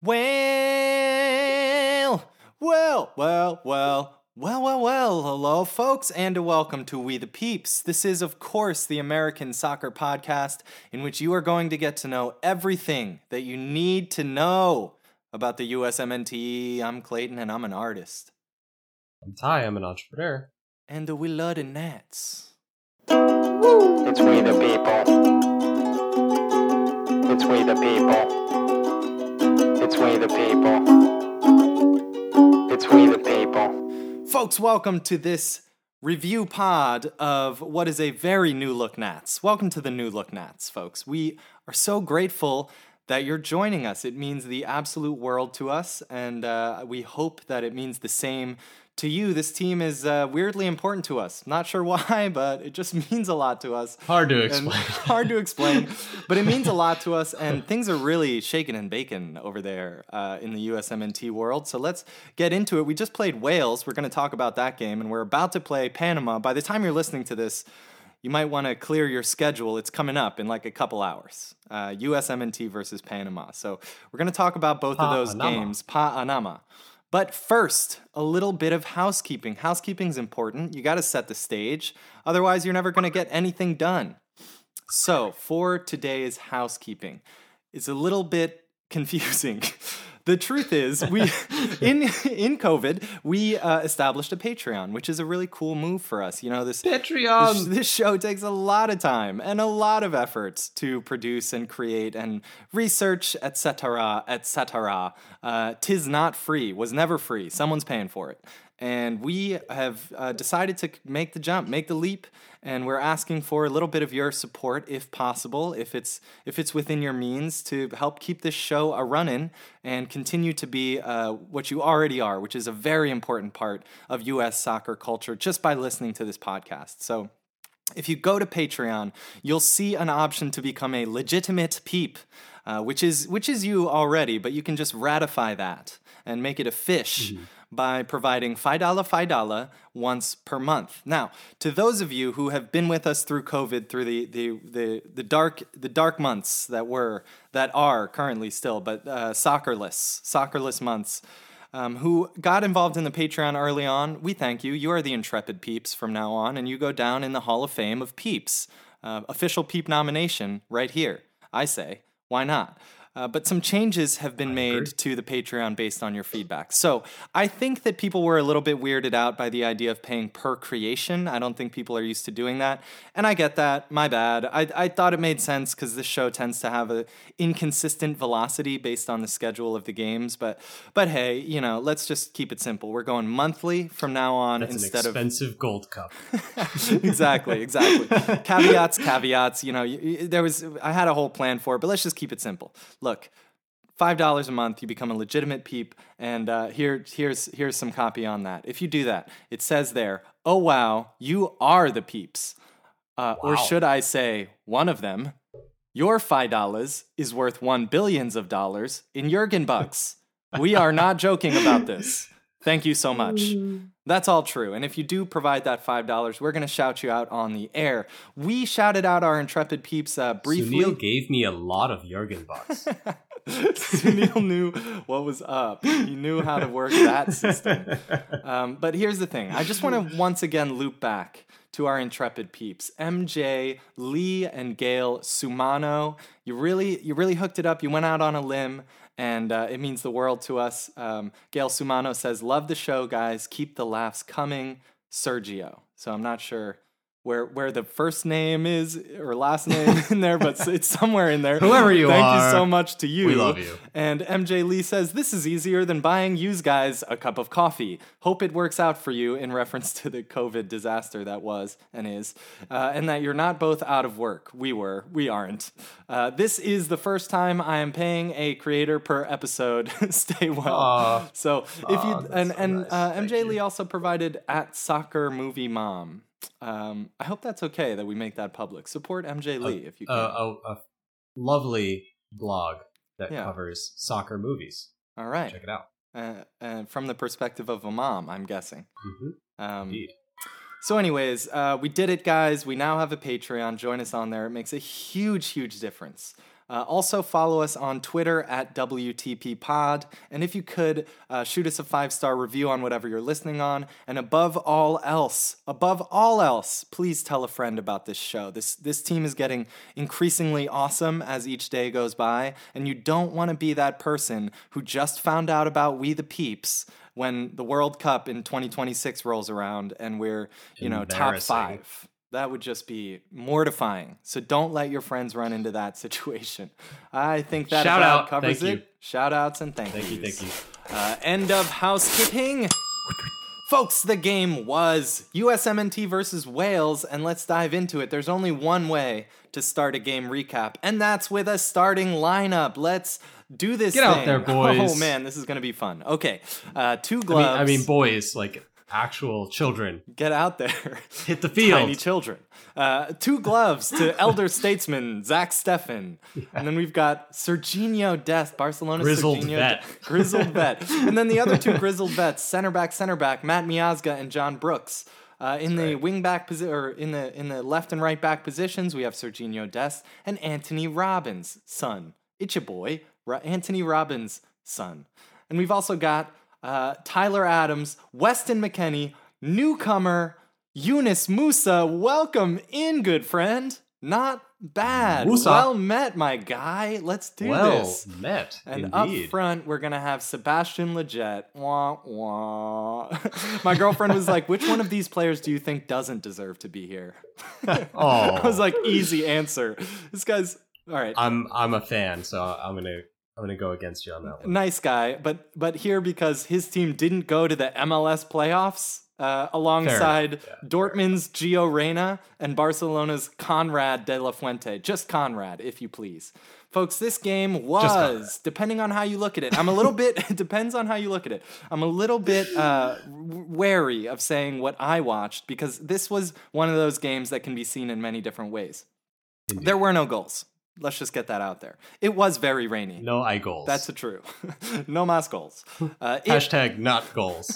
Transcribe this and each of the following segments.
Well, well, well, well, well, well, well. Hello, folks, and welcome to We the Peeps. This is, of course, the American Soccer Podcast, in which you are going to get to know everything that you need to know about the USMNT. I'm Clayton, and I'm an artist. I'm Ty, I'm an entrepreneur. And we love the Nats. It's we the people. It's we the people. We the people. It's we the people. Folks, welcome to this review pod of what is a very new look Nats. Welcome to the new look Nats, folks. We are so grateful that you're joining us. It means the absolute world to us, and uh, we hope that it means the same to you. This team is uh, weirdly important to us. Not sure why, but it just means a lot to us. Hard to explain. hard to explain, but it means a lot to us, and things are really shaking and baking over there uh, in the USMNT world. So let's get into it. We just played Wales. We're going to talk about that game, and we're about to play Panama. By the time you're listening to this, you might want to clear your schedule. It's coming up in like a couple hours. Uh, USMNT versus Panama. So we're going to talk about both of those games. Panama. But first, a little bit of housekeeping. Housekeeping's important. You got to set the stage. Otherwise, you're never going to get anything done. So, for today's housekeeping, it's a little bit confusing. the truth is, we in in COVID, we uh, established a Patreon, which is a really cool move for us. You know, this this, Patreon. this show takes a lot of time and a lot of effort to produce and create and research, etc., etc. Uh, tis not free, was never free. Someone's paying for it. And we have uh, decided to make the jump, make the leap, and we're asking for a little bit of your support, if possible, if it's if it's within your means, to help keep this show a running and continue to be uh, what you already are, which is a very important part of U.S. soccer culture, just by listening to this podcast. So. If you go to Patreon, you'll see an option to become a legitimate peep, uh, which is which is you already, but you can just ratify that and make it a fish by providing dollar five once per month. Now, to those of you who have been with us through COVID, through the the the, the dark the dark months that were that are currently still, but uh, soccerless soccerless months um, who got involved in the Patreon early on, we thank you. You are the intrepid peeps from now on, and you go down in the Hall of Fame of peeps. Uh, official peep nomination right here. I say, why not? Uh, but some changes have been made agree. to the Patreon based on your feedback. So I think that people were a little bit weirded out by the idea of paying per creation. I don't think people are used to doing that. And I get that. My bad. I, I thought it made sense because this show tends to have a inconsistent velocity based on the schedule of the games. But but hey, you know, let's just keep it simple. We're going monthly from now on That's instead an of expensive gold cup. exactly, exactly. caveats, caveats. You know, there was I had a whole plan for it, but let's just keep it simple. Look, five dollars a month, you become a legitimate peep, and uh, here, here's here's some copy on that. If you do that, it says there, "Oh wow, you are the peeps," uh, or should I say, one of them. Your five dollars is worth one billions of dollars in Jurgen bucks. we are not joking about this. Thank you so much. That's all true. And if you do provide that $5, we're going to shout you out on the air. We shouted out our intrepid peeps uh, briefly. Sunil gave me a lot of Jurgen bucks. Sunil knew what was up. He knew how to work that system. Um, but here's the thing I just want to once again loop back to our intrepid peeps MJ, Lee, and Gail Sumano. You really, you really hooked it up. You went out on a limb. And uh, it means the world to us. Um, Gail Sumano says, Love the show, guys. Keep the laughs coming. Sergio. So I'm not sure where where the first name is or last name in there, but it's somewhere in there. Whoever you are. Thank you so much to you. we love you. And MJ Lee says, This is easier than buying you guys a cup of coffee. Hope it works out for you in reference to the COVID disaster that was and is, uh, and that you're not both out of work. We were, we aren't. Uh, this is the first time I am paying a creator per episode. Stay well. Aw. so if you, and, so and nice. uh, Thank MJ you. Lee also provided at soccer movie mom. Um, I hope that's okay that we make that public. Support MJ Lee if you a, can. a, a lovely blog that Yeah. covers soccer movies. All right. Check it out. Uh, uh, from the perspective of a mom, I'm guessing. hmm Um, Indeed. so, anyways, uh, we did it, guys. We now have a Patreon. Join us on there. It makes a huge, huge difference. Uh, also, follow us on Twitter at WTP Pod. And if you could, uh, shoot us a five star review on whatever you're listening on. And above all else, above all else, please tell a friend about this show. This, this team is getting increasingly awesome as each day goes by. And you don't want to be that person who just found out about We the Peeps when the World Cup in 2026 rolls around and we're, you know, top five. That would just be mortifying. So don't let your friends run into that situation. I think that Shout about out. covers Thank it. you. Shout outs and thank, Thank you, yous. thank you. Uh, end of housekeeping. Folks, the game was USMNT versus Wales, and let's dive into it. There's only one way to start a game recap, and that's with a starting lineup. Let's do this. Get out there, boys. Oh man, this is gonna be fun. Okay, uh, two I mean, gloves. I mean, boys, like actual children, get out there. hit the field. Tiny children. Uh, two gloves to elder statesman Zach Steffen. And then we've got Serginho Dest, Barcelona Grizzled Serginho vet. De- grizzled vet. And then the other two grizzled vets, center back, center back, Matt Miazga and John Brooks. Uh, in the wing back position, or in the in the left and right back positions, we have Serginho Dest and Antonee Robinson. It's your boy, Ro- Anthony Robbins' son. And we've also got uh, Tyler Adams, Weston McKennie, newcomer Yunus Musah. Welcome in, good friend. Not bad. Musah. Well met, my guy. Let's do well this. Well met, And indeed. up front, we're gonna have Sebastian Lletget. Wah wah. My girlfriend was like, "Which one of these players do you think doesn't deserve to be here?" I was like, "Easy answer." This guy's all right. I'm I'm a fan, so I'm gonna I'm gonna go against you on that one. nice guy, but but here because his team didn't go to the MLS playoffs uh, alongside Yeah, Dortmund's Gio Reyna and Barcelona's Konrad de la Fuente. Just Konrad, if you please. Folks, this game was, depending on how you look at it, I'm a little bit, it depends on how you look at it. I'm a little bit uh, wary of saying what I watched because this was one of those games that can be seen in many different ways. There were no goals. Let's just get that out there. It was very rainy. No eye goals. That's the true. no mas goals. Uh, it- hashtag not goals.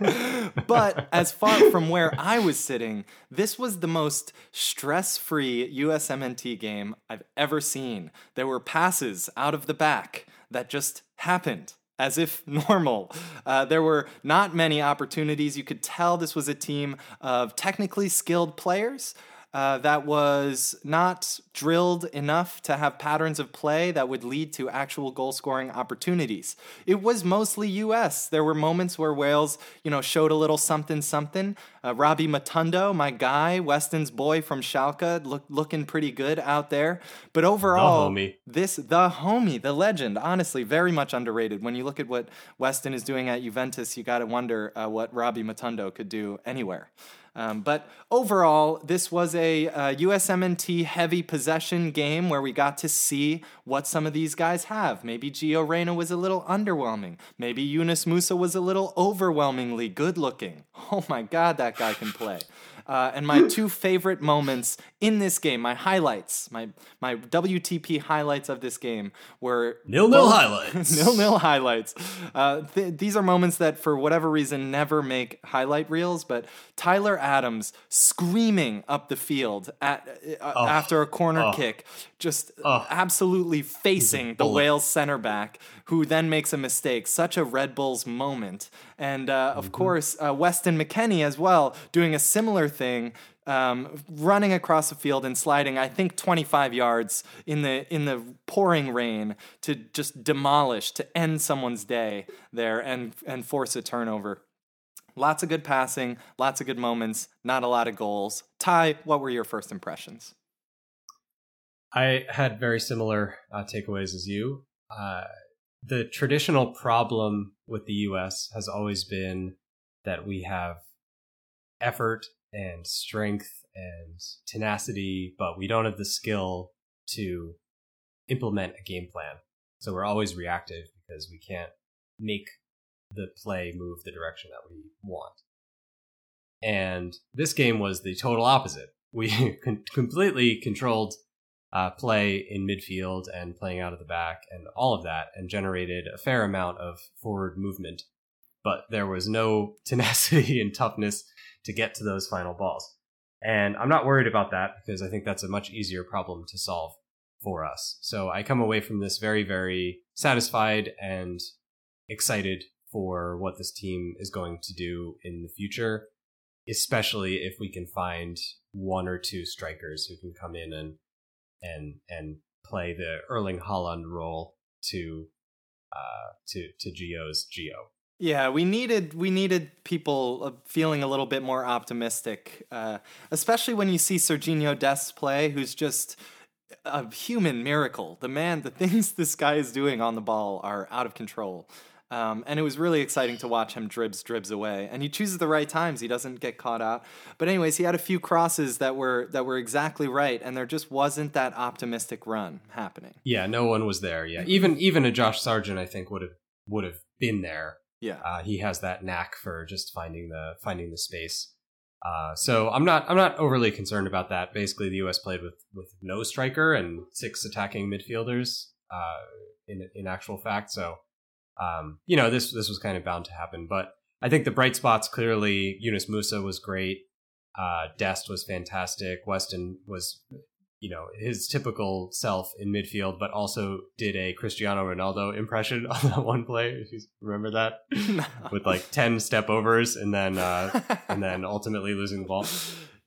but as far from where I was sitting, this was the most stress free USMNT game I've ever seen. There were passes out of the back that just happened. As if normal. Uh, there were not many opportunities. You could tell this was a team of technically skilled players uh, that was not drilled enough to have patterns of play that would lead to actual goal scoring opportunities. It was mostly U.S. There were moments where Wales, you know, showed a little something something. Uh, Rabbi Matondo, my guy, Weston's boy from Schalke, look, looking pretty good out there. But overall, homie. this the homie, the legend, honestly, very much underrated. When you look at what Weston is doing at Juventus, you got to wonder uh, what Rabbi Matondo could do anywhere. Um, but overall, this was a uh, USMNT heavy possession game where we got to see what some of these guys have. Maybe Gio Reyna was a little underwhelming. Maybe Yunus Musah was a little overwhelmingly good looking. Oh my God, that guy can play. Uh, and my two favorite moments in this game, my highlights, my my WTP highlights of this game were Nil nil highlights. nil nil highlights. Uh, th- these are moments that, for whatever reason, never make highlight reels. But Tyler Adams screaming up the field at, uh, Oh. after a corner Oh. kick, just Oh. absolutely facing the. Wales center back, who then makes a mistake. Such a Red Bulls moment. And uh, Mm-hmm. of course, uh, Weston McKennie as well, doing a similar thing. Um, running across the field and sliding, I think 25 yards in the in the pouring rain to just demolish to end someone's day there and and force a turnover. Lots of good passing, lots of good moments, not a lot of goals. Ty, what were your first impressions? I had very similar uh, takeaways as you. Uh, the traditional problem with the U.S. has always been that we have effort and strength and tenacity, but we don't have the skill to implement a game plan. So we're always reactive because we can't make the play move the direction that we want. And this game was the total opposite. We completely controlled uh, play in midfield and playing out of the back and all of that, and generated a fair amount of forward movement. But there was no tenacity and toughness to get to those final balls. And I'm not worried about that because I think that's a much easier problem to solve. for us. So I come away from this very, very satisfied and excited for what this team is going to do in the future, especially if we can find one or two strikers who can come in and and and play the Erling Haaland role to uh to to Gio's Gio. Yeah, we needed we needed people uh, feeling a little bit more optimistic, uh, especially when you see Serginho Dest play, who's just a human miracle. The man, the things this guy is doing on the ball are out of control. Um, and it was really exciting to watch him dribs dribs away, and he chooses the right times. He doesn't get caught out. But anyways, he had a few crosses that were that were exactly right, and there just wasn't that optimistic run happening. Yeah, no one was there. Yeah, even even a Josh Sargent, I think would have would have been there. Yeah, Uh, he has that knack for just finding the finding the space. Uh, so I'm not I'm not overly concerned about that. Basically, the U.S. played with with no striker and six attacking midfielders. Uh, in in actual fact, so um, you know this this was kind of bound to happen. But I think the bright spots clearly Yunus Musah was great. Uh, Dest was fantastic. Weston was you know his typical self in midfield, but also did a Cristiano Ronaldo impression on that one play. If you remember that, with like ten step overs and then uh, and then ultimately losing the ball.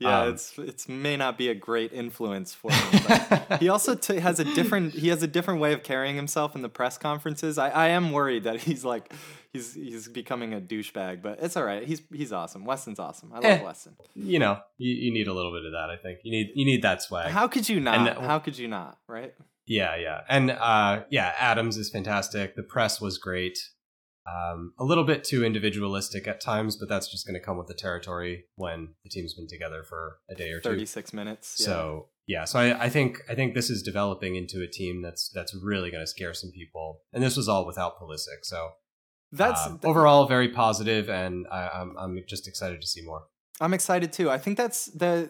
Yeah, um, it's it's may not be a great influence for him. But he also t- has a different he has a different way of carrying himself in the press conferences. I, I am worried that he's like he's he's becoming a douchebag, but it's all right. He's he's awesome. Weston's awesome. I love Eh. Weston. you know, you, you need a little bit of that. I think you need you need that swag. How could you not? Uh, How could you not? Right? Yeah, yeah, and uh, yeah, Adams is fantastic. The press was great. Um, a little bit too individualistic at times, but that's just going to come with the territory when the team's been together for a day or two. Thirty six minutes. Yeah. So yeah, so I, I think I think this is developing into a team that's that's really going to scare some people, and this was all without Pulisic. So that's um, overall very positive, and I, I'm I'm just excited to see more. I'm excited too. I think that's the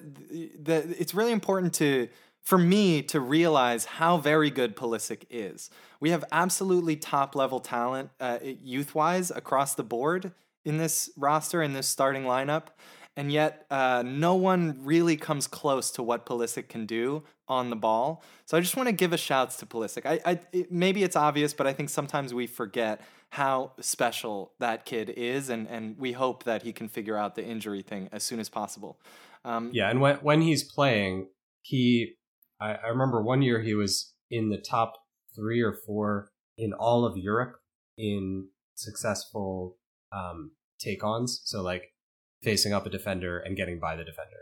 the it's really important to for me to realize how very good Pulisic is. We have absolutely top level talent uh, youth wise across the board in this roster in this starting lineup, and yet uh, no one really comes close to what Pulisic can do on the ball. So I just want to give a shouts to Pulisic. I, I it, maybe it's obvious, but I think sometimes we forget how special that kid is, and and we hope that he can figure out the injury thing as soon as possible. Um, Yeah, and when when he's playing, he I, I remember one year he was in the top three or four in all of Europe in successful um, take ons. So like facing up a defender and getting by the defender.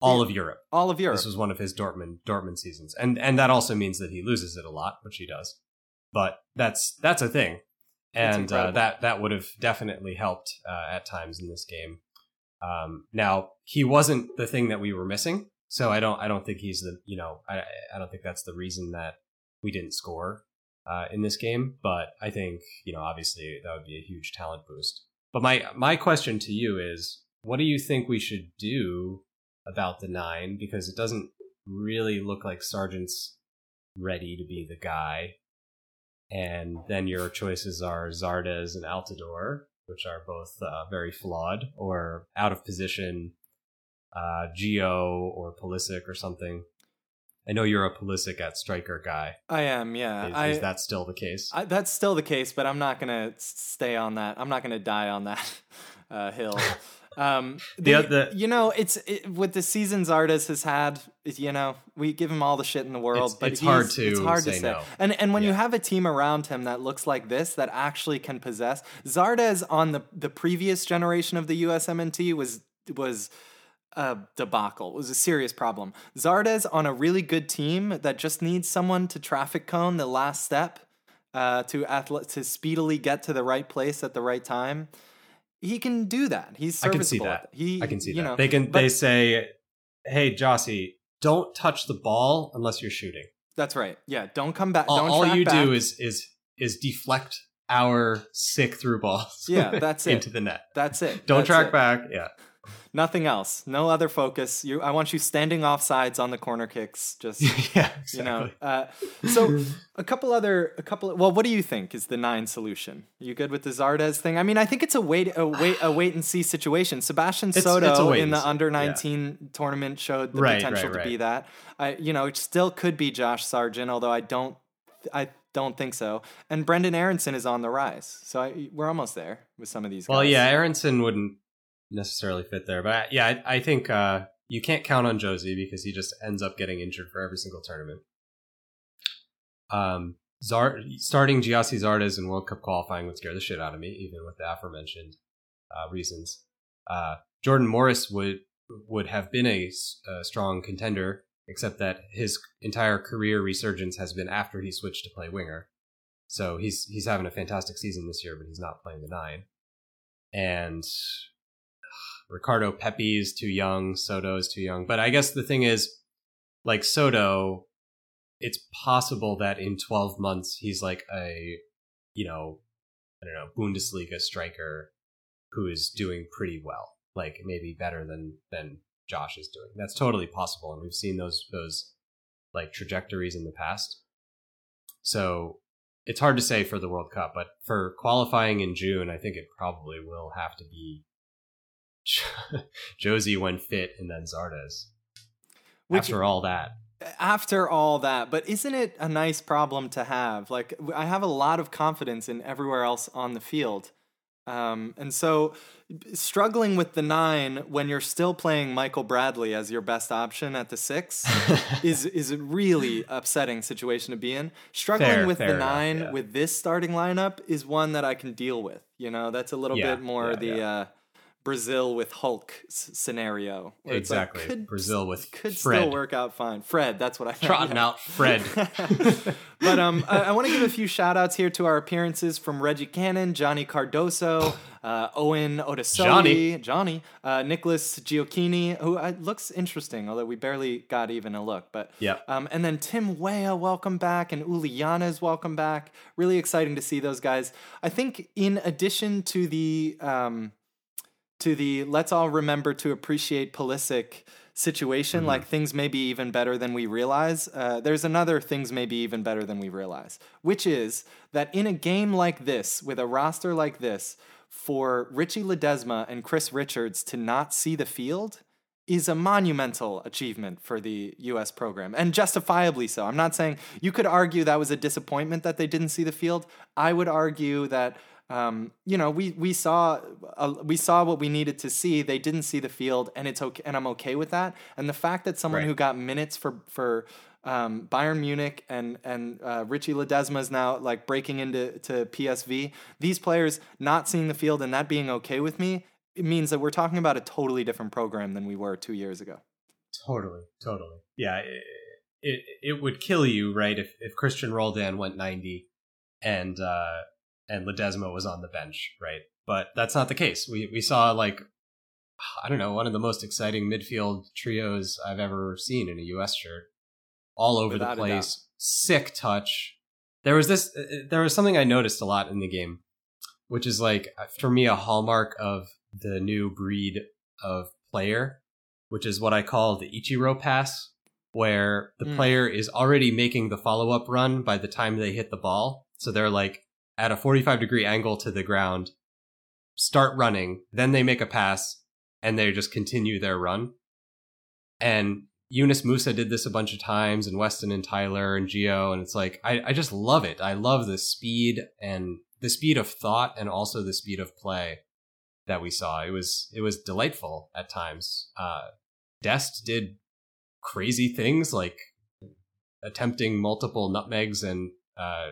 All Yeah. of Europe. all of Europe. This was one of his Dortmund Dortmund seasons, and and that also means that he loses it a lot, which he does. But that's that's a thing, and uh, that that would have definitely helped uh, at times in this game. Um, now he wasn't the thing that we were missing, so I don't I don't think he's the you know I I don't think that's the reason that we didn't score uh, in this game. But I think you know obviously that would be a huge talent boost. But my my question to you is, what do you think we should do about the nine? Because it doesn't really look like Sargent's ready to be the guy. And then your choices are Zardes and Altidore, which are both uh, very flawed or out of position. Uh, Gio or Pulisic or something. I know you're a Pulisic at striker guy. I am, yeah. Is, I, is that still the case? I, that's still the case, but I'm not gonna stay on that. I'm not gonna die on that uh, hill. Um, The the, oth- you know, it's it, with the seasons Zardes has had. You know, we give him all the shit in the world, It's- but it's hard to it's hard say to say. no. And and when you have a team around him that looks like this, that actually can possess Zardes on the the previous generation of the USMNT was was a debacle. It was a serious problem. Zardes on a really good team that just needs someone to traffic cone the last step uh, to athle- to speedily get to the right place at the right time. He can do that. He's I can see that. He, I can see you that. know, they can. but- they say, "Hey, Gyasi, don't touch the ball unless you're shooting." That's right. Yeah, don't come back. all, don't all you back. do is is is deflect our sick through balls Yeah, that's it. into the net That's it. don't That's track it. back yeah Nothing else. No other focus. You, I want you standing off sides on the corner kicks. Just yeah, exactly. you know. Uh, so a couple other, a couple. well, what do you think is the nine solution? Are you good with the Zardes thing? I mean, I think it's a wait, a wait, a wait and see situation. Sebastian It's- Soto it's in the under yeah. nineteen tournament showed the Right, potential right, to be that. I, you know, it still could be Josh Sargent, although I don't, I don't think so. And Brenden Aaronson is on the rise, so I, we're almost there with some of these. Guys. Well, yeah, Aaronson wouldn't necessarily fit there, but yeah, I, I think uh, you can't count on Jozy because he just ends up getting injured for every single tournament. Um, starting Gyasi Zardes in World Cup qualifying would scare the shit out of me, even with the aforementioned uh, reasons. Uh, Jordan Morris would would have been a strong contender, except that his entire career resurgence has been after he switched to play winger. So he's he's having a fantastic season this year, but he's not playing the nine. And Ricardo Pepi is too young, Soto is too young. But I guess the thing is, like Soto, it's possible that in 12 months he's like a, you know, I don't know, Bundesliga striker who is doing pretty well, like maybe better than than Josh is doing. That's totally possible, and we've seen those those like trajectories in the past. So it's hard to say for the World Cup, but for qualifying in June, I think it probably will have to be Jozy when fit, and then Zardes. Which- After all that, after all that but isn't it a nice problem to have like i have a lot of confidence in everywhere else on the field um, and so struggling with the nine when you're still playing michael bradley as your best option at the six is is a really upsetting situation to be in struggling Fair, with fair the enough, nine yeah. with this starting lineup is one that i can deal with you know that's a little Yeah, bit more yeah, the. Uh, Brazil with Hulk s- scenario. it's like, Exactly. could- Brazil with Fred could Fred. still work out fine. Fred, that's what I trotting out Fred. but um, I, I want to give a few shout outs here to our appearances from Reggie Cannon, Johnny Cardoso, uh, Owen Otasowie, Johnny. Johnny, uh, Nicholas Gioacchini, who uh, looks interesting, although we barely got even a look. But yeah, um, and then Tim Weah, welcome back, and Uliana's welcome back. Really exciting to see those guys. I think in addition to the um, to the let's all remember to appreciate Pulisic situation, like things may be even better than we realize. Uh, there's another things may be even better than we realize, which is that in a game like this, with a roster like this, for Richy Ledezma and Chris Richards to not see the field is a monumental achievement for the US program and justifiably so. I'm not saying you could argue that was a disappointment that they didn't see the field. I would argue that um, you know, we we saw uh, we saw what we needed to see. They didn't see the field, and it's okay, and I'm okay with that. And the fact that someone Right. who got minutes for for um, Bayern Munich and and uh, Richy Ledezma is now like breaking into to PSV. These players not seeing the field and that being okay with me, it means that we're talking about a totally different program than we were two years ago. Totally, totally. Yeah, it, it it would kill you, right? If if Cristian Roldan went ninety, and uh and Ledezma was on the bench, right? But that's not the case. We we saw like I don't know one of the most exciting midfield trios I've ever seen in a U.S. shirt, all over Without the place. Sick touch. There was this. uh, There was something I noticed a lot in the game, which is like for me a hallmark of the new breed of player which is what I call the Ichiro pass, where the Mm. player is already making the follow up run by the time they hit the ball. So they're like at a 45 degree angle to the ground, start running, then they make a pass, and they just continue their run. And Yunus Musah did this a bunch of times, and Weston and Tyler and Gio, and it's like I, I just love it. I love the speed and the speed of thought and also the speed of play that we saw. It was it was delightful at times. Uh, Dest did crazy things like attempting multiple nutmegs and uh,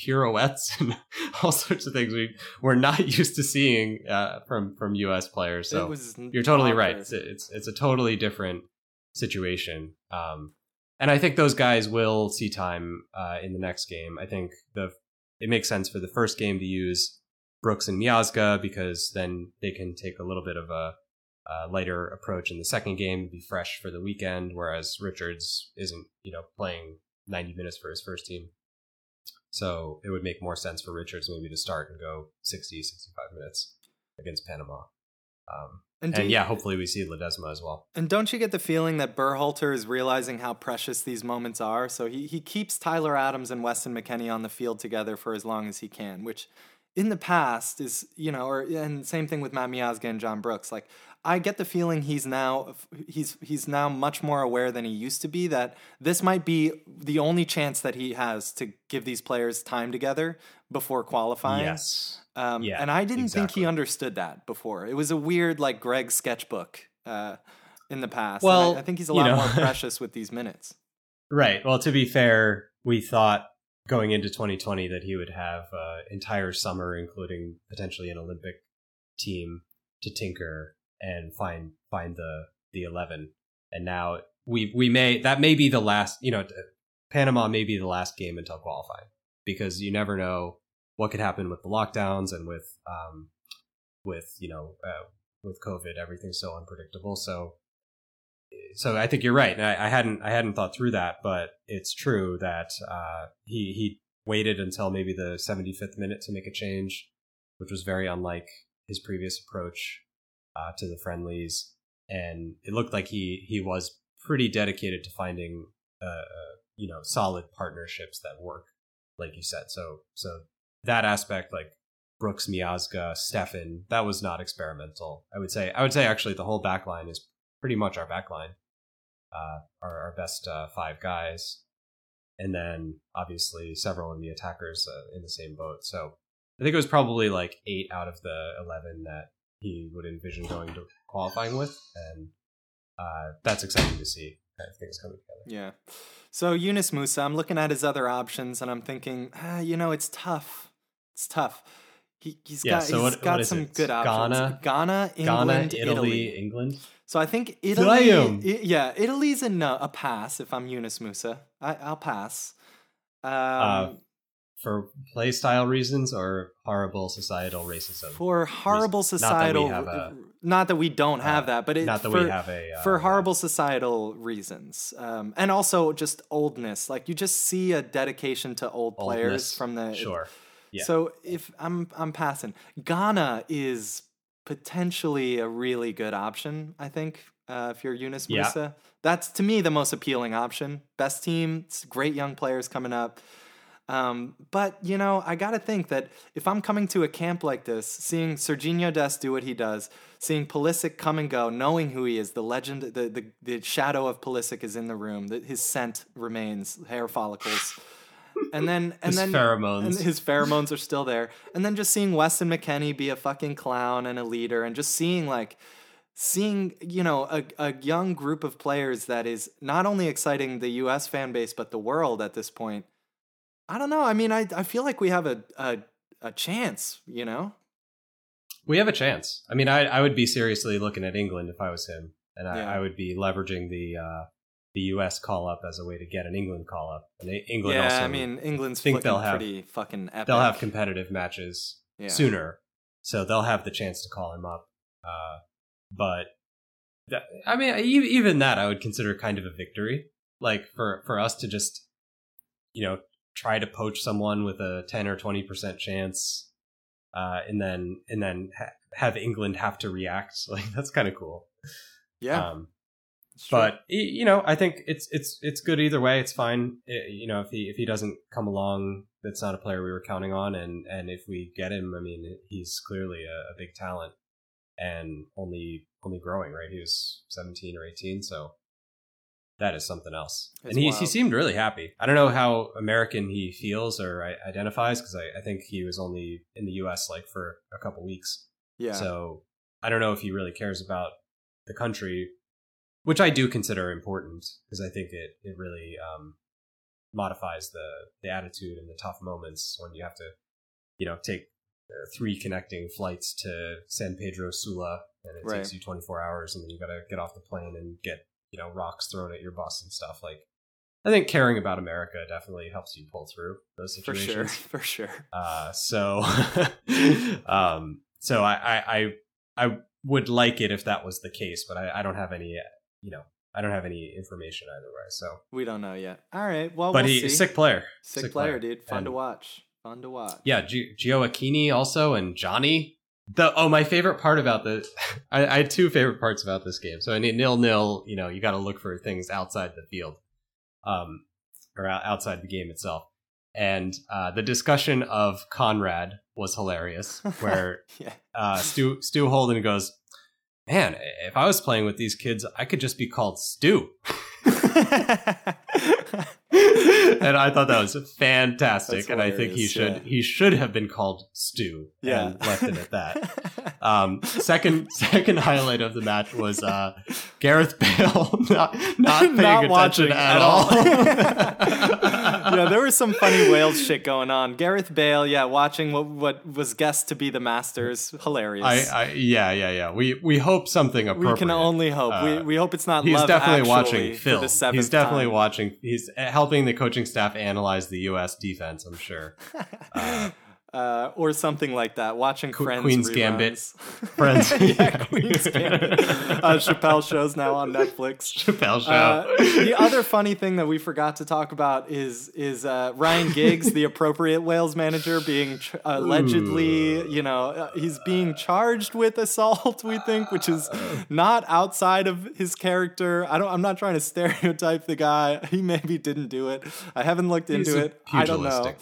pirouettes and all sorts of things we we're not used to seeing uh, from from U.S. players. So you're totally right. It's, it's it's a totally different situation. Um, and I think those guys will see time uh, in the next game. I think the it makes sense for the first game to use Brooks and Miazga because then they can take a little bit of a, a lighter approach in the second game, be fresh for the weekend. Whereas Richards isn't, you know, playing 90 minutes for his first team. So it would make more sense for Richards maybe to start and go 60, 65 minutes against Panama. Um, And, and do- yeah, hopefully we see Ledezma as well. And don't you get the feeling that Berhalter is realizing how precious these moments are? So he, he keeps Tyler Adams and Weston McKennie on the field together for as long as he can, which in the past is, you know, or and same thing with Matt Miazga and John Brooks. Like I get the feeling he's now he's he's now much more aware than he used to be that this might be the only chance that he has to give these players time together before qualifying. Yes. Um, Yeah, and I didn't think he understood that before. It was a weird, like Greg sketchbook uh, in the past. Well, I, I think he's a you lot know- more precious with these minutes. Right. Well, to be fair, we thought going into 2020 that he would have uh, entire summer, including potentially an Olympic team, to tinker and find find the the 11. And now we we may that may be the last. You know, Panama may be the last game until qualifying because you never know what could happen with the lockdowns and with um with you know uh, with COVID. Everything's so unpredictable. So so I think you're right. I, I hadn't I hadn't thought through that, but it's true that uh, he he waited until maybe the 75th minute to make a change, which was very unlike his previous approach uh, to the friendlies. And it looked like he he was pretty dedicated to finding uh, uh, you know solid partnerships that work, like you said. So so that aspect, like Brooks, Miazga, Steffen, that was not experimental. I would say I would say actually the whole back line is pretty much our back line, uh, our, our best uh, five guys, and then obviously several of the attackers uh, in the same boat. So I think it was probably like eight out of the eleven that he would envision going to qualifying with, and uh, that's exciting to see. Kind of things coming together. Yeah. So Yunus Musah, I'm looking at his other options and I'm thinking, ah, you know, it's tough. It's tough. He, he's Yeah, got so he's what- got what some it? good options. Ghana? Ghana, England, Ghana, Italy, England. So I think Italy. I- yeah, Italy's a no, a pass. If I'm Yunus Musah, I, I'll pass. Um, Uh, for play style reasons or horrible societal racism. for horrible reasons. Not that we societal, have a- not that we don't have uh, that, but it, Not that for, we have a uh, for horrible societal reasons, um, and also just oldness. Like you just see a dedication to old players from the sure. Yeah. So if I'm I'm passing, Ghana is potentially a really good option. I think uh, if you're Yunus Yeah. Musah, that's to me the most appealing option. Best team, it's great young players coming up. Um, but you know, I gotta think that if I'm coming to a camp like this, seeing Serginho Dest do what he does, seeing Pulisic come and go, knowing who he is, the legend, the the, the shadow of Pulisic is in the room, that his scent remains, hair follicles, and then and His then pheromones. and his pheromones are still there, and then just seeing Weston McKennie be a fucking clown and a leader, and just seeing like seeing you know a, a young group of players that is not only exciting the U.S. fan base but the world at this point. I don't know. I mean, I I feel like we have a a, a chance. You know. We have a chance. I mean, I, I would be seriously looking at England if I was him, and I, Yeah. I would be leveraging the uh, the U.S. call up as a way to get an England call up. And England yeah, also I mean, England's think they'll have- pretty fucking epic. they'll have competitive matches yeah. sooner, so they'll have the chance to call him up. Uh, but that, I mean, even that I would consider kind of a victory. Like for for us to just you know try to poach someone with a ten or twenty percent chance, uh, and then and then ha- have England have to react. Like that's kind of cool. Yeah, Um, but you know, I think it's it's it's good either way. It's fine. I- you know, if he if he doesn't come along, that's not a player we were counting on, and and if we get him, I mean, he's clearly a, a big talent and only only growing. Right, he was seventeen or eighteen, so that is something else. It's and he he seemed really happy. I don't know how American he feels or identifies because I, I think he was only in the U.S. like for a couple weeks. yeah, So I don't know if he really cares about the country, which I do consider important because I think it it really um, modifies the the attitude and the tough moments when you have to, you know, take uh, three connecting flights to San Pedro Sula and it Right. takes you 24 hours and then you got to get off the plane and get you know rocks thrown at your bus and stuff like. I think caring about America definitely helps you pull through those situations. for sure, for sure. Uh, so, um, so I, I, I, I would like it if that was the case, but I, I don't have any, you know, I don't have any information either way. So, We don't know yet. All right. Well, but we'll he see. sick player, sick, player, dude. Fun to watch. Fun to watch. Yeah, G- Gioacchini also and Johnny The oh, my favorite part about the I, I had two favorite parts about this game. So I need nil nil. You know, you got to look for things outside the field, um, or outside the game itself. And uh, the discussion of Konrad was hilarious, where yeah. uh, Stu Stu Holden goes, "Man, if I was playing with these kids, I could just be called Stu." and I thought that was fantastic, and I think he should yeah. he should have been called Stu. yeah. and left it at that. Um, second second highlight of the match was uh, Gareth Bale not not paying Not attention watching at, at all. yeah, there was some funny Wales shit going on. Gareth Bale, yeah, watching what what was guessed to be the Masters, hilarious. I, I yeah yeah yeah. We we hope something appropriate. we can only hope. we, Uh, we hope it's not. He's definitely watching for film. The seventh He's definitely time. watching. He's helping the coaching staff analyze the U.S. defense. I'm sure. Uh, uh, or something like that. Watching Friends, Queen's Gambit. Friends. yeah, Queen's Gambit. Uh, Chappelle shows now on Netflix. Chappelle show. Uh, the other funny thing that we forgot to talk about is is uh, Ryan Giggs, the appropriate Wales manager, being ch- allegedly, you know, uh, he's being charged with assault. We think, which is not outside of his character. I don't. I'm not trying to stereotype the guy. He maybe didn't do it. I haven't looked into it. I don't know.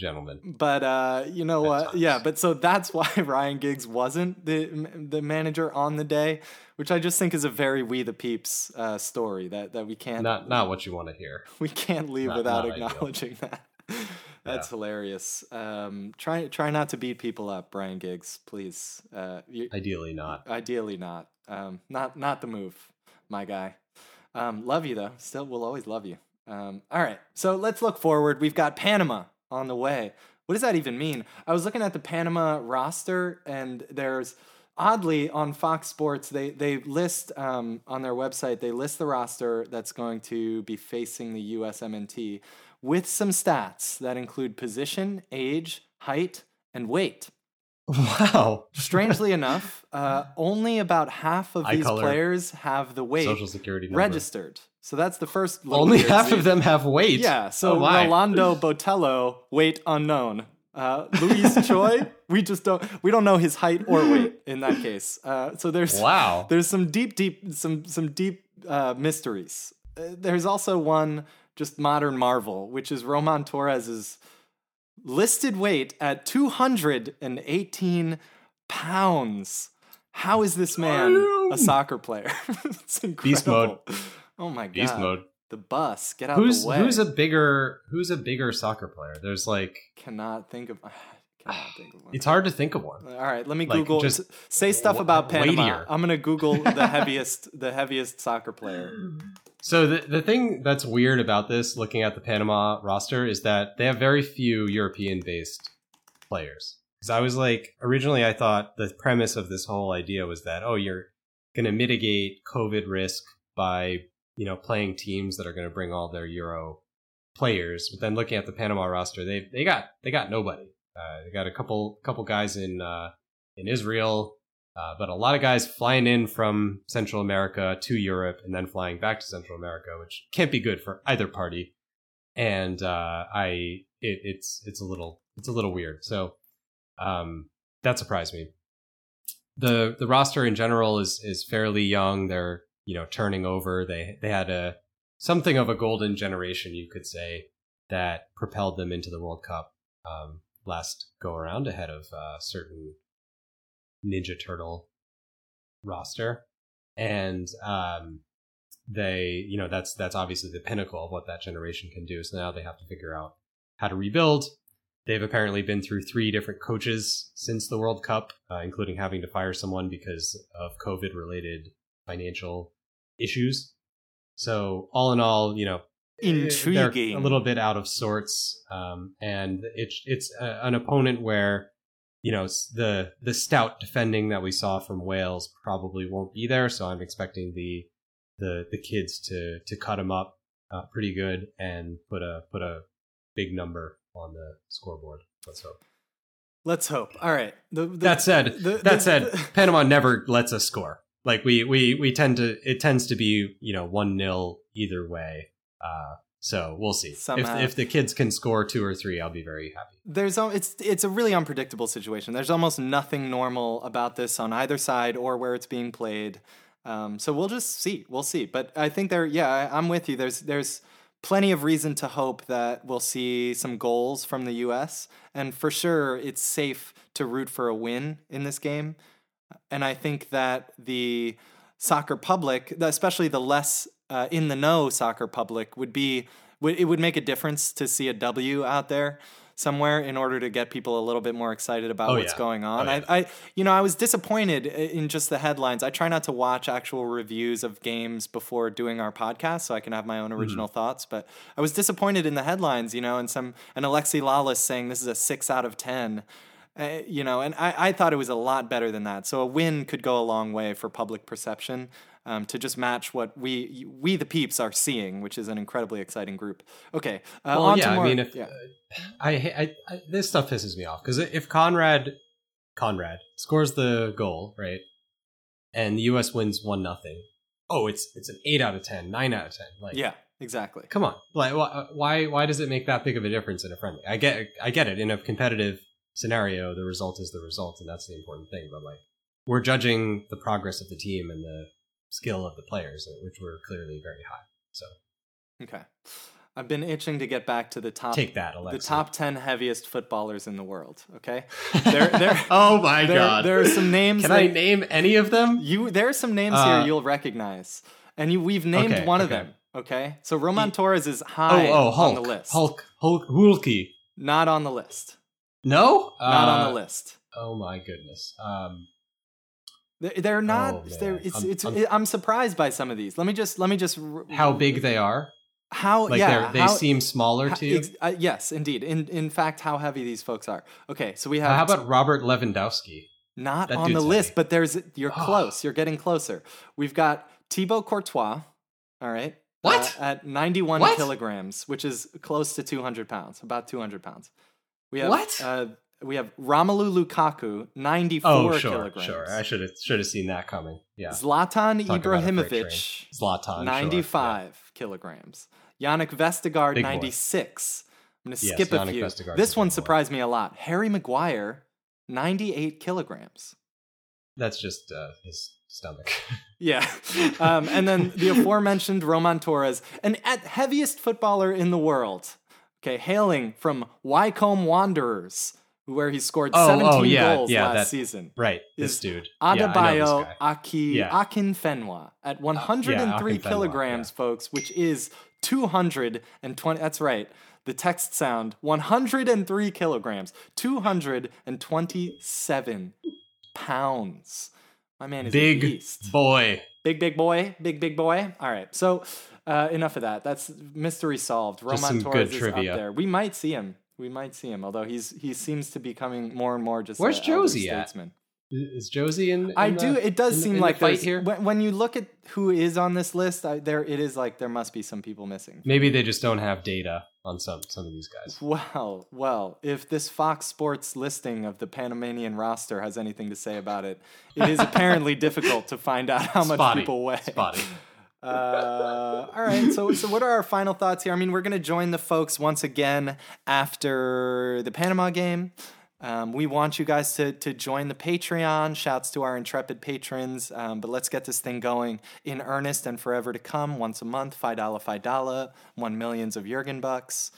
Gentleman. But uh, you know what? times. Yeah, but so that's why Ryan Giggs wasn't the the manager on the day, which I just think is a very we the peeps uh, story that that we can't Not not what you want to hear. we can't leave Not- without not ideal. acknowledging that. That's Yeah. hilarious. Um, try try not to beat people up, Brian Giggs, please. Uh, you, Ideally not. ideally not. Um, not not the move, my guy. Um, love you though. Still, we'll always love you. Um, all right, so let's look forward. We've got Panama on the way. What does that even mean? I was looking at the Panama roster, and there's oddly on Fox Sports they they list um, on their website they list the roster that's going to be facing the USMNT with some stats that include position, age, height, and weight. Wow. Strangely enough, uh, only about half of Eye these color, players have the weight Social security number. registered. So that's the first. Only half of them have weight. Yeah. So Oh my. Rolando Botello, weight unknown. Uh, Luis Choi, we just don't we don't know his height or weight in that case. Uh, so there's Wow. there's some deep, deep, some some deep uh, mysteries. Uh, there's also one just modern marvel, which is Roman Torres's listed weight at 218 pounds. How is this man a soccer player? it's incredible. Beast mode. Oh my god. Beast mode. The bus. Get out Who's the way. who's a bigger who's a bigger soccer player? There's like cannot think of cannot think of one. it's hard to think of one. All right, let me Like, Google. just say stuff wa- about Panama. weightier. I'm gonna Google the heaviest, the heaviest soccer player. So the the thing that's weird about this, looking at the Panama roster, is that they have very few European based players. Because I was like, originally I thought the premise of this whole idea was that oh, you're going to mitigate COVID risk by you know playing teams that are going to bring all their Euro players. But then looking at the Panama roster, they they got they got nobody. Uh, they got a couple couple guys in uh, in Israel, uh, but a lot of guys flying in from Central America to Europe and then flying back to Central America, which can't be good for either party. And uh, I, it, it's it's a little it's a little weird. So um, that surprised me. the The roster in general is is fairly young. They're you know turning over. They they had a something of a golden generation, you could say, that propelled them into the World Cup um, last go around ahead of uh, certain Ninja Turtle roster, and um, they, you know, that's that's obviously the pinnacle of what that generation can do. So now they have to figure out how to rebuild. They've apparently been through three different coaches since the World Cup, uh, including having to fire someone because of COVID-related financial issues. So all in all, you know, Intriguing. a little bit out of sorts, um, and it's it's a, an opponent where you know the the stout defending that we saw from Wales probably won't be there. So I'm expecting the the the kids to to cut them up uh, pretty good and put a put a big number on the scoreboard. Let's hope. Let's hope. All right. The, the, That said, the- that said, Panama never lets us score. Like we we we tend to it tends to be you know one nil either way. Uh, So we'll see. Somehow. If if the kids can score two or three, I'll be very happy. There's it's it's a really unpredictable situation. There's almost nothing normal about this on either side or where it's being played. Um, so we'll just see. We'll see. But I think there, yeah, I, I'm with you. There's there's plenty of reason to hope that we'll see some goals from the U.S. and for sure it's safe to root for a win in this game. And I think that the soccer public, especially the less uh, in the know soccer public, would be it would make a difference to see a W out there somewhere in order to get people a little bit more excited about Oh, what's yeah. going on. Oh, yeah. I, I, you know, I was disappointed in just the headlines. I try not to watch actual reviews of games before doing our podcast, so I can have my own original Mm-hmm. thoughts. But I was disappointed in the headlines, you know, and some and Alexi Lalas saying this is a six out of ten. Uh, you know, and I, I thought it was a lot better than that. So a win could go a long way for public perception um, to just match what we we the peeps are seeing, which is an incredibly exciting group. Okay, uh, Well, on yeah, to more, I mean, if yeah. I, I, I this stuff pisses me off because if Konrad Konrad scores the goal, right, and the U.S. wins one nothing, oh, it's it's an eight out of ten, nine out of ten. Like, yeah, exactly. come on, like why why does it make that big of a difference in a friendly? I get I get it in a competitive scenario, the result is the result, and that's the important thing. But like, we're judging the progress of the team and the skill of the players, which were clearly very high. So Okay, I've been itching to get back to the top take that, Alexi. the top ten heaviest footballers in the world. Okay, there there oh my there, god! there are some names. Can that I name any of them? You there are some names Uh, here you'll recognize, and you we've named Okay, one of them. Okay, so Roman Ye- Torres is Oh, high oh, Hulk, on the list. Hulk, Hulk, Hulky. Not on the list. No, Not on Uh, the list. Oh my goodness. Um, They're, they're not. Oh, they're, it's, I'm- it's, I'm- I'm, surprised by some of these. Let me just. Let me just. how big they are? How? Like yeah. they're, they how- seem smaller how- to you. ex- uh, yes, indeed. In in fact, how heavy these folks are. Okay, so we have. How about Robert Lewandowski? not that on the list, heavy. but there's. You're Ah. close. You're getting closer. We've got Thibaut Courtois. All right. What? Uh, at 91 What? kilograms, which is close to 200 pounds, about 200 pounds. We have, What? Uh, we have Romelu Lukaku, 94 Oh, sure, kilograms. sure. I should have should have seen that coming. Yeah, Zlatan Talk about a freight Ibrahimovic, Zlatan, sure, 95 kilograms. Jannik Vestergaard, Big boy. 96. I'm going to Yes, skip a few. Vestergaard's This a one big boy. surprised me a lot. Harry Maguire, 98 kilograms. That's just uh, his stomach. Yeah. Um, and then the aforementioned Roman Torres, an at heaviest footballer in the world. Okay, hailing from Wycombe Wanderers, where he scored Oh, 17 oh, yeah, goals yeah, last that- season. right, this Is dude. Yeah, I know this Adebayo guy. Aki Yeah. Akinfenwa at 103 Akinfenwa, kilograms, yeah. folks, which is 220. That's right. The text sound 103 kilograms, 227 pounds. My man is a Big beast. boy. Big, big boy. Big, big boy. All right. So uh, enough of that. That's mystery solved. Roman Just some Torres good is trivia. up there. We might see him. We might see him, although he's he seems to be coming more and more just Where's a elder Jozy at? statesman. Is Jozy in? in I the- do. It does in seem in the like fight here. When, when you look at who is on this list, I, there it is like there must be some people missing. Maybe they just don't have data on some some of these guys. Well, well, if this Fox Sports listing of the Panamanian roster has anything to say about it, it is apparently difficult to find out how much Spotty. people weigh. Spotty. Uh, all right. So, so what are our final thoughts here? I mean, we're going to join the folks once again after the Panama game. Um, we want you guys to to join the Patreon. Shouts to our intrepid patrons. Um, but let's get this thing going in earnest and forever to come. Once a month, five dollar, five dollar, one millions of Jurgen bucks.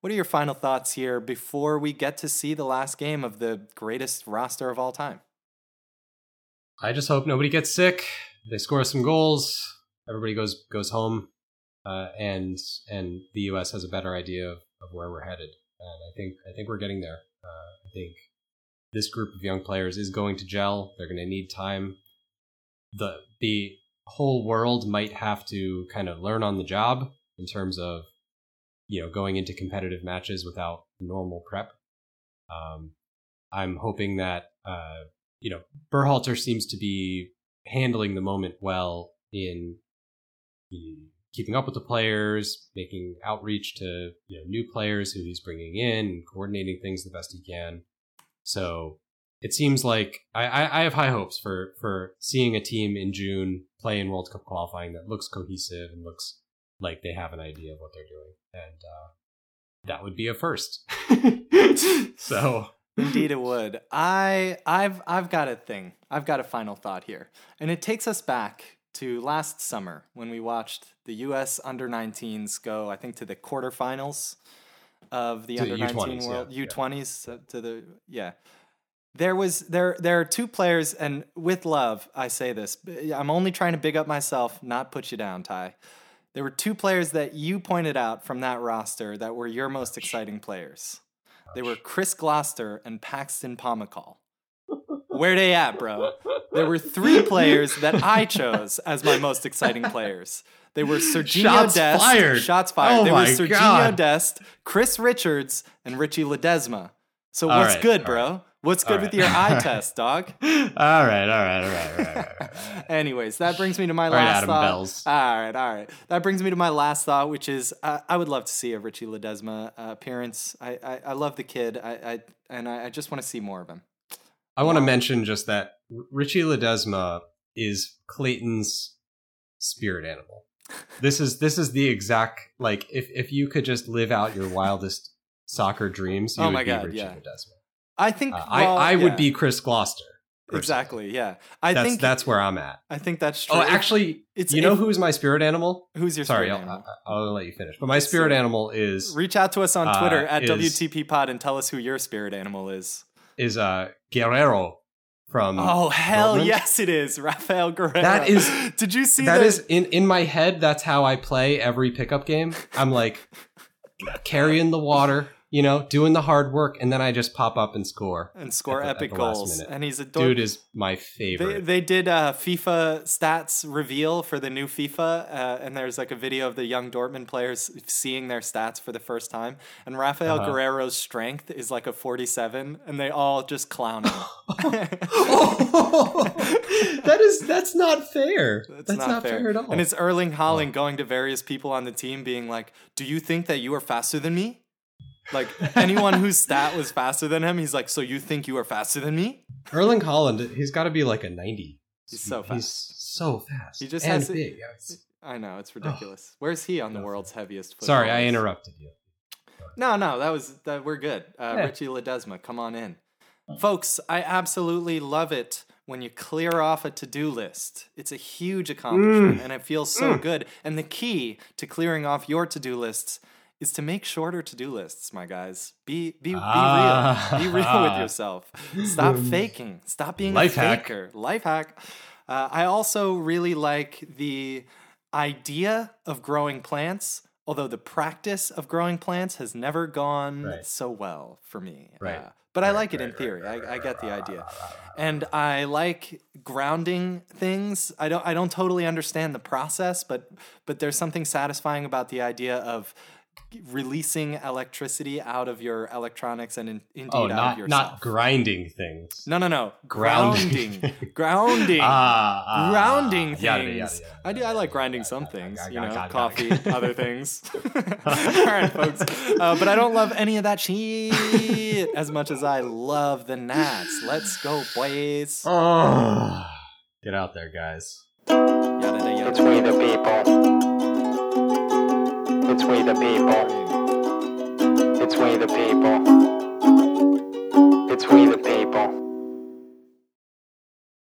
What are your final thoughts here before we get to see the last game of the greatest roster of all time? I just hope nobody gets sick. They score some goals. Everybody goes goes home, uh, and and the U.S. has a better idea of, of where we're headed. And I think I think we're getting there. Uh, I think this group of young players is going to gel. They're going to need time. the The whole world might have to kind of learn on the job in terms of you know going into competitive matches without normal prep. Um, I'm hoping that uh, you know Berhalter seems to be handling the moment well in keeping up with the players, making outreach to you know new players who he's bringing in, and coordinating things the best he can. So it seems like I, I, have high hopes for for seeing a team in June play in World Cup qualifying that looks cohesive and looks like they have an idea of what they're doing, and uh, that would be a first. so Indeed, it would. I, I've, I've got a thing. I've got a final thought here, and it takes us back to last summer when we watched the U.S. under 19s go, I think, to the quarterfinals of the To under 19 U20s, world yeah, yeah. U20s uh, to the yeah. There was there there are two players, and with love, I say this. I'm only trying to big up myself, not put you down, Ty. There were two players that you pointed out from that roster that were your most exciting players. They were Chris Gloster and Paxton Pomykal. Where they at, bro? There were three players that I chose as my most exciting players. They were Sergio Shots Dest. fired. Shots fired. Oh they were Sergio God. Dest, Chris Richards, and Richy Ledezma. So All what's right, good, bro? What's good All with right. your eye test, dog? all right, all right, all right, all right, all right, right. Anyways, that brings me to my right, last Adam thought. Bells. All right, all right. That brings me to my last thought, which is uh, I would love to see a Richy Ledezma uh, appearance. I, I I love the kid. I, I and I, I just want to see more of him. I want to mention just that Richy Ledezma is Clayton's spirit animal. This is this is the exact like if if you could just live out your wildest soccer dreams, you Oh would my be God, Richy yeah. Ledezma. I think Uh, well, I I would be Chris Gloster. exactly. Yeah, I That's think that's where I'm at. I think that's true. Oh, actually, it's you know if- who's my spirit animal? who's your Sorry, spirit I'll, animal? I'll, I'll let you finish. But my spirit animal is Reach out to us on uh, Twitter at is- WTP Pod and tell us who your spirit animal is. Is uh Guerreiro from Oh hell Dortmund. yes, it is Rafael Guerreiro. That is- Did you see That the- is in in my head. That's how I play every pickup game. I'm like carrying the water, you know, doing the hard work, and then I just pop up and score. and score the- epic goals? And he's a Dude is my favorite. they did a FIFA stats reveal for the new FIFA, uh, and there's like a video of the young Dortmund players seeing their stats for the first time. And Rafael Uh-huh. Guerreiro's strength is like a 47, and they all just clown him. that is that's not fair. That's, That's, not, fair. at all. And it's Erling Haaland going to various people on the team, being like, "Do you think that you are faster than me?" Like anyone whose stat was faster than him, he's like, "So you think you are faster than me?" Erling Haaland, he's got to be like a ninety. He's so fast. He's so fast. He just and has- big. Yeah, I know it's ridiculous. Where's he on the world's heaviest? Foot? Sorry, I interrupted you. No, no, that was that. We're good. Uh, Yeah. Richy Ledezma, come on in, folks. I absolutely love it when you clear off a to-do list. It's a huge accomplishment, and it feels so good. And the key to clearing off your to-do lists is to make shorter to-do lists, my guys. Be be Ah. be real. Be real with yourself. Stop faking. Stop being Life a hack. faker. Life hack. Uh, I also really like the idea of growing plants, although the practice of growing plants has never gone Right. so well for me. Right. Uh, but I like it in theory. I, I get the idea, and I like grounding things. I don't. I don't totally understand the process, but but there's something satisfying about the idea of releasing electricity out of your electronics and in, indeed Oh, out of not yourself. not grinding things. no, no, no. Grounding. Grounding. grounding Ah, ah, grounding ah, things. yada, yada, yada, I do. I like grinding some things, you know, God, God, coffee, God. other things. All right, folks. Uh, but I don't love any of that shit as much as I love the Nats. Let's go, boys. Oh, get out there, guys. Yada, yada, yada. It's we the people. It's we the people. The people.